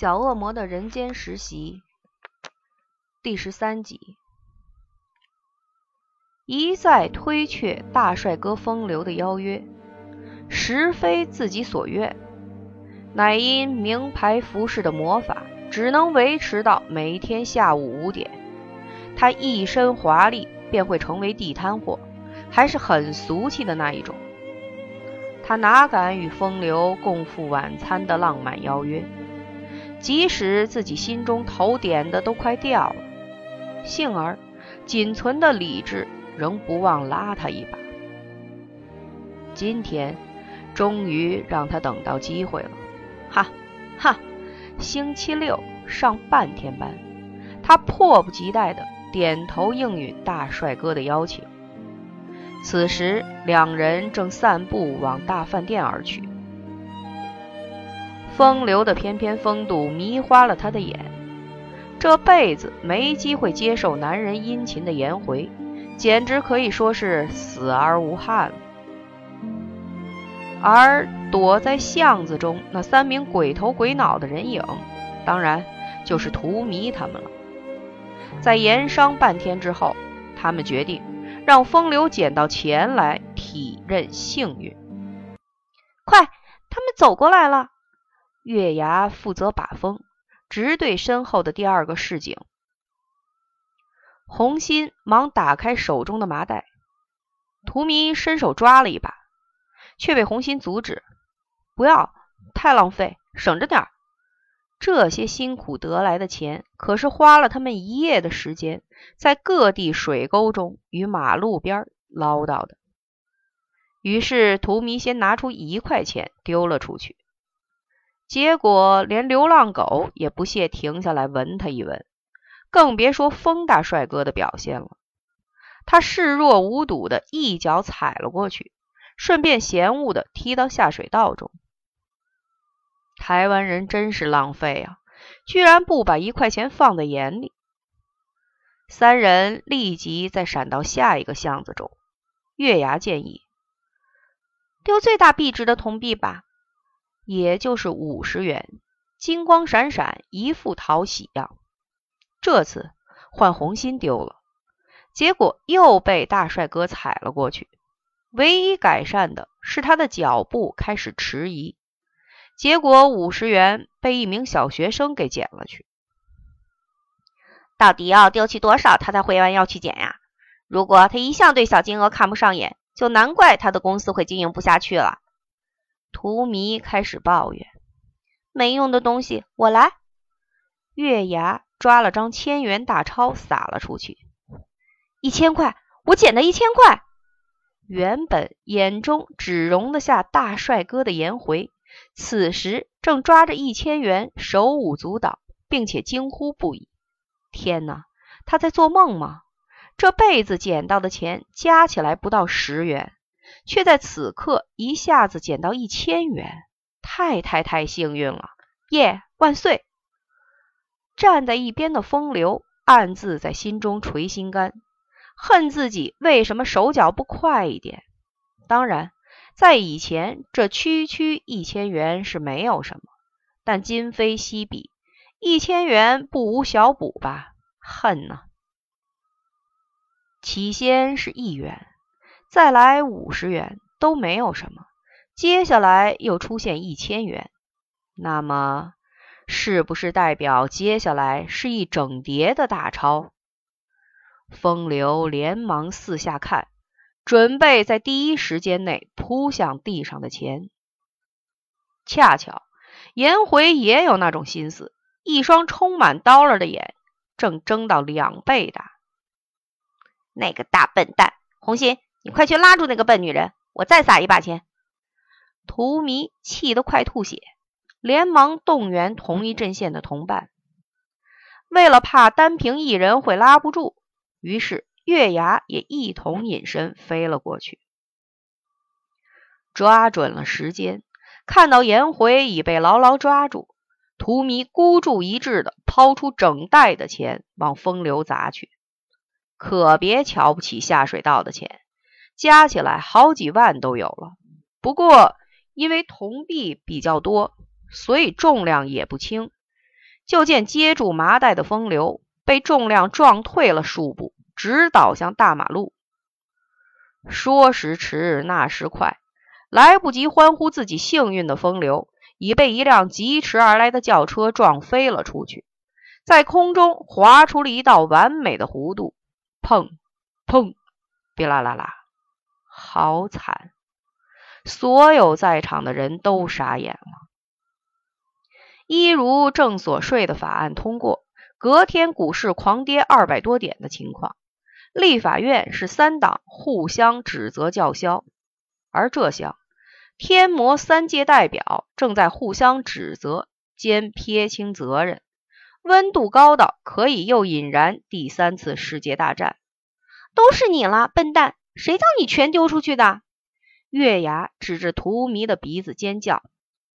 小恶魔的人间实习第十三集，一再推却大帅哥风流的邀约，实非自己所愿，乃因名牌服饰的魔法只能维持到每天下午五点，他一身华丽便会成为地摊货，还是很俗气的那一种。他哪敢与风流共赴晚餐的浪漫邀约？即使自己心中头点的都快掉了，幸而仅存的理智仍不忘拉他一把。今天终于让他等到机会了，哈哈！星期六上半天班，他迫不及待地点头应允大帅哥的邀请。此时两人正散步往大饭店而去。风流的翩翩风度迷花了他的眼，这辈子没机会接受男人殷勤的颜回，简直可以说是死而无憾。而躲在巷子中那三名鬼头鬼脑的人影，当然就是荼蘼他们了。在盐商半天之后，他们决定让风流捡到钱来体认幸运。快，他们走过来了！月牙负责把风，直对身后的第二个市井。红心忙打开手中的麻袋，荼蘼伸手抓了一把，却被红心阻止：“不要，太浪费，省着点儿这些辛苦得来的钱，可是花了他们一夜的时间，在各地水沟中与马路边捞到的。”于是荼蘼先拿出一块钱丢了出去。结果连流浪狗也不屑停下来闻他一闻，更别说风大帅哥的表现了。他视若无睹的一脚踩了过去，顺便嫌恶的踢到下水道中。台湾人真是浪费啊，居然不把一块钱放在眼里。三人立即再闪到下一个巷子中。月牙建议：“丢最大币值的铜币吧。”也就是五十元，金光闪闪，一副讨喜样。这次换红心丢了，结果又被大帅哥踩了过去。唯一改善的是他的脚步开始迟疑，结果五十元被一名小学生给捡了去。到底要丢弃多少，他才会弯腰去捡呀？如果他一向对小金额看不上眼，就难怪他的公司会经营不下去了。荼蘼开始抱怨：“没用的东西，我来。”月牙抓了张千元大钞撒了出去：“一千块，我捡的一千块。”原本眼中只容得下大帅哥的颜回，此时正抓着一千元手舞足蹈，并且惊呼不已：“天哪！他在做梦吗？这辈子捡到的钱加起来不到十元。”却在此刻一下子捡到一千元，太太太幸运了！耶，万岁！站在一边的风流暗自在心中捶心肝，恨自己为什么手脚不快一点。当然，在以前这区区一千元是没有什么，但今非昔比，一千元不无小补吧？恨呐！起先是一元。再来五十元都没有什么，接下来又出现一千元，那么是不是代表接下来是一整叠的大钞？风流连忙四下看，准备在第一时间内扑向地上的钱。恰巧颜回也有那种心思，一双充满刀刃的眼正睁到两倍大。那个大笨蛋，红心。你快去拉住那个笨女人！我再撒一把钱。荼蘼气得快吐血，连忙动员同一阵线的同伴。为了怕单凭一人会拉不住，于是月牙也一同隐身飞了过去。抓准了时间，看到颜回已被牢牢抓住，荼蘼孤注一掷的抛出整袋的钱往风流砸去。可别瞧不起下水道的钱。加起来好几万都有了，不过因为铜币比较多，所以重量也不轻。就见接住麻袋的风流被重量撞退了数步，直倒向大马路。说时迟，那时快，来不及欢呼自己幸运的风流，已被一辆疾驰而来的轿车撞飞了出去，在空中划出了一道完美的弧度。砰！砰！哔啦啦啦！好惨！所有在场的人都傻眼了。一如正所睡的法案通过，隔天股市狂跌二百多点的情况，立法院是三党互相指责叫嚣，而这厢天魔三界代表正在互相指责兼撇清责任，温度高到可以又引燃第三次世界大战。都是你了，笨蛋！谁叫你全丢出去的？月牙指着荼蘼的鼻子尖叫：“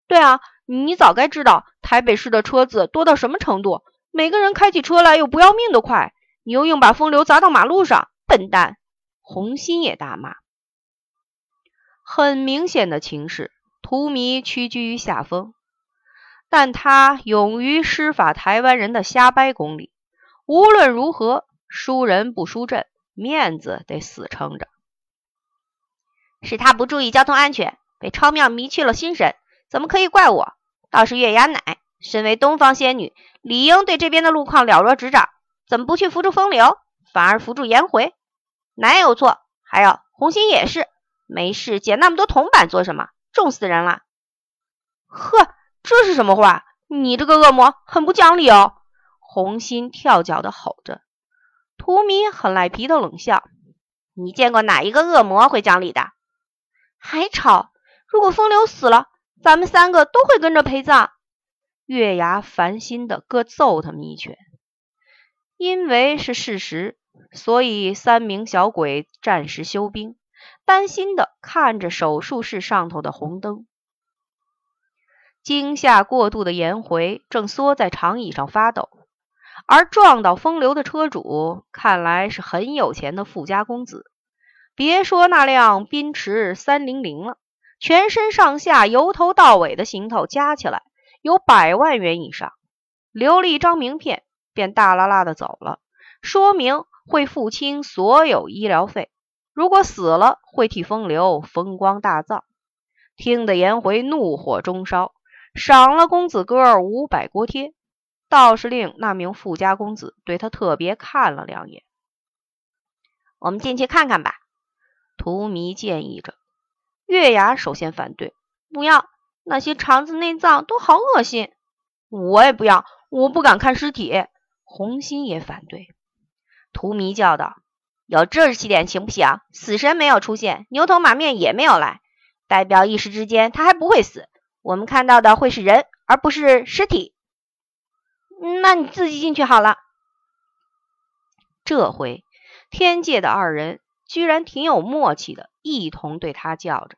对啊，你早该知道台北市的车子多到什么程度，每个人开起车来又不要命的快，你又硬把风流砸到马路上，笨蛋！”红心也大骂。很明显的情势，荼蘼屈居于下风，但他勇于施法台湾人的瞎掰功力，无论如何输人不输阵。面子得死撑着，是他不注意交通安全，被超妙迷去了心神，怎么可以怪我？倒是月牙奶，身为东方仙女，理应对这边的路况了若指掌，怎么不去扶住风流，反而扶住颜回？奶有错，还有红心也是，没事捡那么多铜板做什么？重死人了！呵，这是什么话？你这个恶魔，很不讲理哦！红心跳脚的吼着。荼蘼很赖皮的冷笑：“你见过哪一个恶魔会讲理的？还吵！如果风流死了，咱们三个都会跟着陪葬。”月牙烦心的各揍他们一拳。因为是事实，所以三名小鬼暂时休兵，担心的看着手术室上头的红灯。惊吓过度的颜回正缩在长椅上发抖。而撞倒风流的车主，看来是很有钱的富家公子。别说那辆宾驰三零零了，全身上下由头到尾的行头加起来有百万元以上。留了一张名片，便大拉拉的走了，说明会付清所有医疗费。如果死了，会替风流风光大葬。听得颜回怒火中烧，赏了公子哥五百锅贴。倒是令那名富家公子对他特别看了两眼。我们进去看看吧，荼蘼建议着。月牙首先反对：“不要，那些肠子内脏都好恶心。”我也不要，我不敢看尸体。红心也反对。荼蘼叫道：“有志气点行不行？死神没有出现，牛头马面也没有来，代表一时之间他还不会死。我们看到的会是人，而不是尸体。”那你自己进去好了。这回天界的二人居然挺有默契的，一同对他叫着。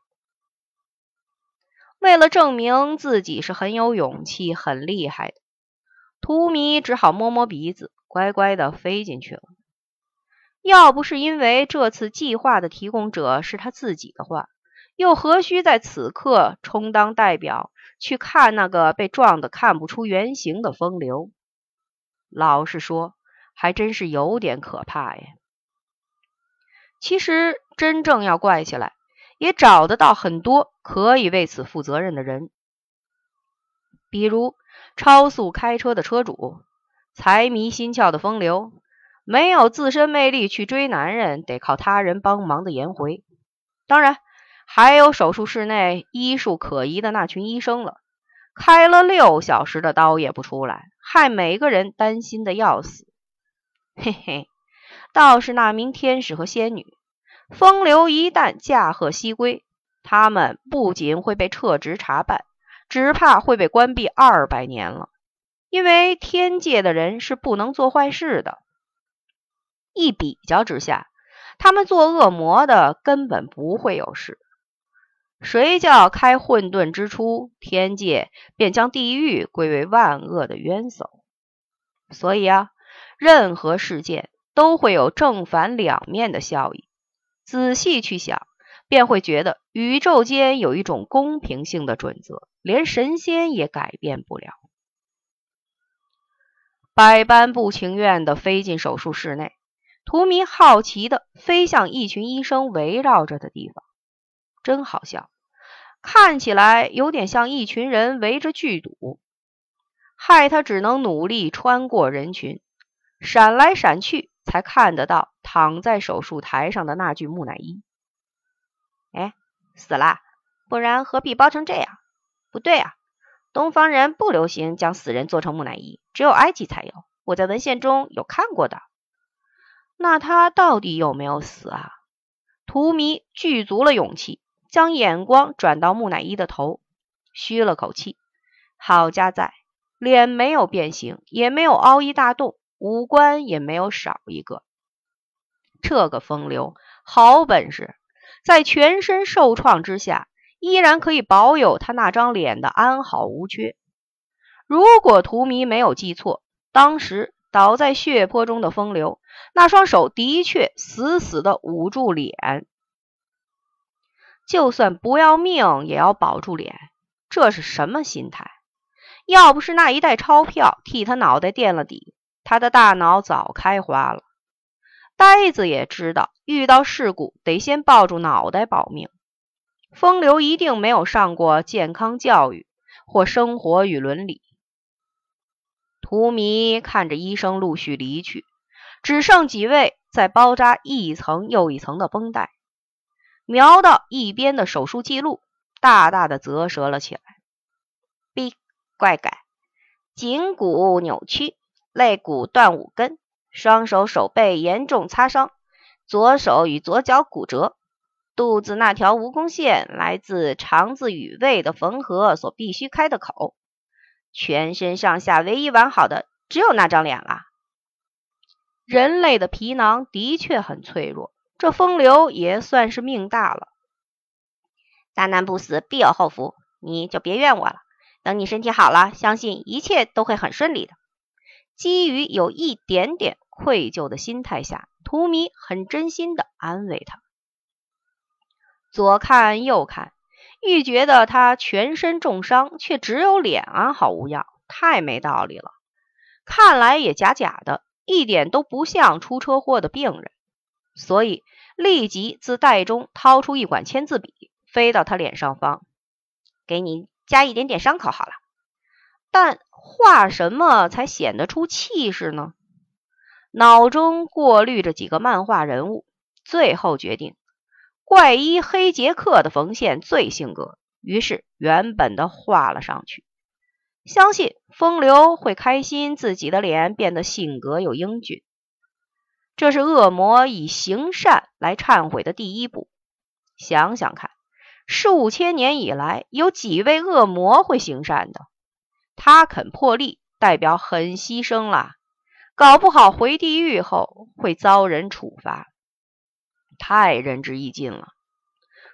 为了证明自己是很有勇气、很厉害的，荼蘼只好摸摸鼻子，乖乖的飞进去了。要不是因为这次计划的提供者是他自己的话，又何须在此刻充当代表去看那个被撞得看不出原形的风流？老实说，还真是有点可怕呀。其实真正要怪起来，也找得到很多可以为此负责任的人，比如超速开车的车主、财迷心窍的风流、没有自身魅力去追男人得靠他人帮忙的颜回，当然还有手术室内医术可疑的那群医生了。开了六小时的刀也不出来，害每个人担心的要死。嘿嘿，倒是那名天使和仙女，风流一旦驾鹤西归，他们不仅会被撤职查办，只怕会被关闭二百年了。因为天界的人是不能做坏事的。一比较之下，他们做恶魔的根本不会有事。谁叫开混沌之初，天界便将地狱归为万恶的冤首？所以啊，任何事件都会有正反两面的效益。仔细去想，便会觉得宇宙间有一种公平性的准则，连神仙也改变不了。百般不情愿地飞进手术室内。图迷好奇地飞向一群医生围绕着的地方，真好笑，看起来有点像一群人围着剧堵，害他只能努力穿过人群，闪来闪去，才看得到躺在手术台上的那具木乃伊。哎，死了，不然何必包成这样？不对啊，东方人不流行将死人做成木乃伊，只有埃及才有，我在文献中有看过的。那他到底有没有死啊？图迷聚足了勇气，将眼光转到木乃伊的头，吁了口气。好家在，脸没有变形，也没有凹一大洞，五官也没有少一个。这个风流好本事，在全身受创之下，依然可以保有他那张脸的安好无缺。如果图迷没有记错，当时。倒在血泊中的风流，那双手的确死死的捂住脸，就算不要命也要保住脸，这是什么心态？要不是那一袋钞票替他脑袋垫了底，他的大脑早开花了。呆子也知道，遇到事故得先抱住脑袋保命。风流一定没有上过健康教育或生活与伦理。图迷看着医生陆续离去，只剩几位在包扎一层又一层的绷带。瞄到一边的手术记录，大大的啧舌了起来。B 怪改，颈骨扭曲，肋骨断五根，双手手背严重擦伤，左手与左脚骨折，肚子那条蜈蚣线来自肠子与胃的缝合所必须开的口。全身上下唯一完好的只有那张脸了。人类的皮囊的确很脆弱，这风流也算是命大了。大难不死，必有后福，你就别怨我了。等你身体好了，相信一切都会很顺利的。基于有一点点愧疚的心态下，图米很真心的安慰他。左看右看。愈觉得他全身重伤，却只有脸安好无恙，太没道理了。看来也假假的，一点都不像出车祸的病人。所以立即自袋中掏出一管签字笔，飞到他脸上方，给你加一点点伤口好了。但画什么才显得出气势呢？脑中过滤着几个漫画人物，最后决定。怪医黑杰克的缝线最性格，于是原本的画了上去。相信风流会开心，自己的脸变得性格又英俊。这是恶魔以行善来忏悔的第一步。想想看，数千年以来，有几位恶魔会行善的？他肯破例，代表很牺牲啦。搞不好回地狱后会遭人处罚。太仁至义尽了，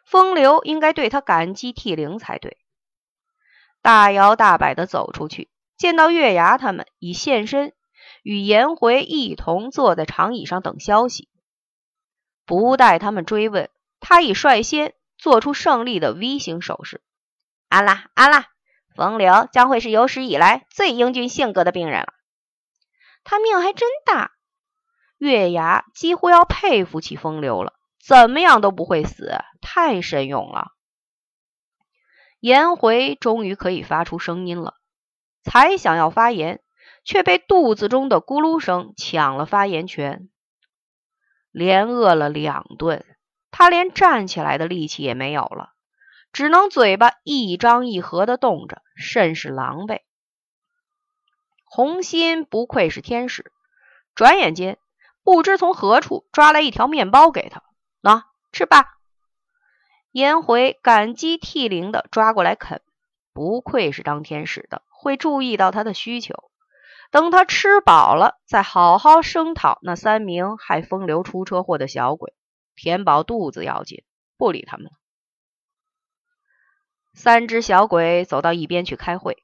风流应该对他感激涕零才对。大摇大摆地走出去，见到月牙他们已现身，与颜回一同坐在长椅上等消息。不待他们追问，他已率先做出胜利的 V 型手势。安啦安啦，风流将会是有史以来最英俊性格的病人了。他命还真大。月牙几乎要佩服起风流了，怎么样都不会死，太神勇了。颜回终于可以发出声音了，才想要发言，却被肚子中的咕噜声抢了发言权。连饿了两顿，他连站起来的力气也没有了，只能嘴巴一张一合的动着，甚是狼狈。红心不愧是天使，转眼间。不知从何处抓来一条面包给他，喏，吃吧。颜回感激涕零的抓过来啃，不愧是当天使的，会注意到他的需求。等他吃饱了，再好好声讨那三名害风流出车祸的小鬼，填饱肚子要紧，不理他们了。三只小鬼走到一边去开会。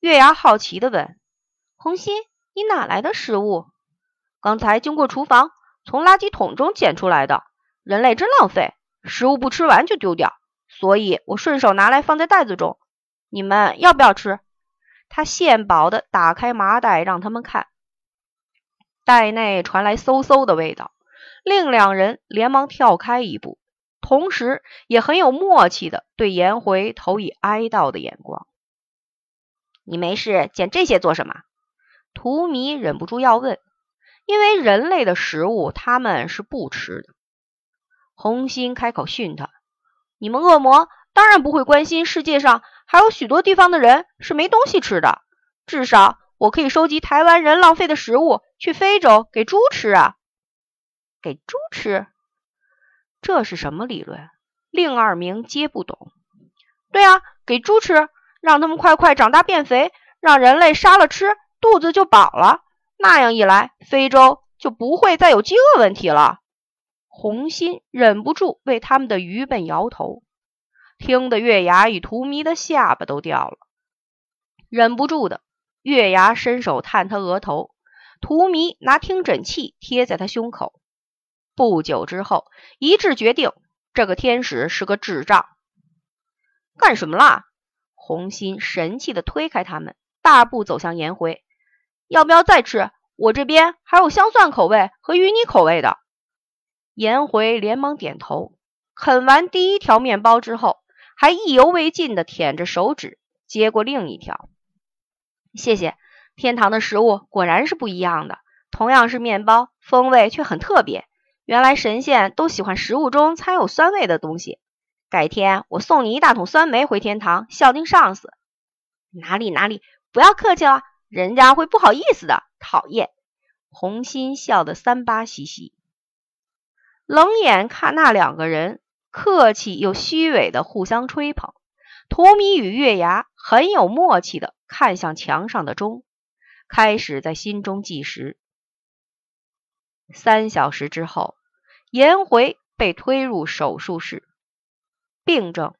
月牙好奇的问：“红心，你哪来的食物？”刚才经过厨房，从垃圾桶中捡出来的。人类真浪费，食物不吃完就丢掉，所以我顺手拿来放在袋子中。你们要不要吃？他献宝的打开麻袋让他们看，袋内传来嗖嗖的味道，令两人连忙跳开一步，同时也很有默契的对颜回投以哀悼的眼光。你没事捡这些做什么？荼蘼忍不住要问，因为人类的食物他们是不吃的。红心开口训他：“你们恶魔当然不会关心世界上还有许多地方的人是没东西吃的，至少我可以收集台湾人浪费的食物去非洲给猪吃啊！给猪吃？这是什么理论？令二明皆不懂。对啊，给猪吃。”让他们快快长大变肥，让人类杀了吃，肚子就饱了。那样一来，非洲就不会再有饥饿问题了。红心忍不住为他们的愚笨摇头，听得月牙与荼蘼的下巴都掉了。忍不住的，月牙伸手探他额头，荼蘼拿听诊器贴在他胸口。不久之后，一致决定，这个天使是个智障。干什么啦？红心神气的推开他们，大步走向颜回。要不要再吃？我这边还有香蒜口味和芋泥口味的。颜回连忙点头。啃完第一条面包之后，还意犹未尽的舔着手指，接过另一条。谢谢。天堂的食物果然是不一样的，同样是面包，风味却很特别。原来神仙都喜欢食物中掺有酸味的东西。改天我送你一大桶酸梅回天堂孝敬上司。哪里哪里，不要客气了，人家会不好意思的。讨厌！红心笑得三八兮兮，冷眼看那两个人客气又虚伪的互相吹捧。荼蘼与月牙很有默契的看向墙上的钟，开始在心中计时。三小时之后，颜回被推入手术室。病症：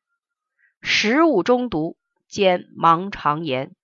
食物中毒兼盲肠炎。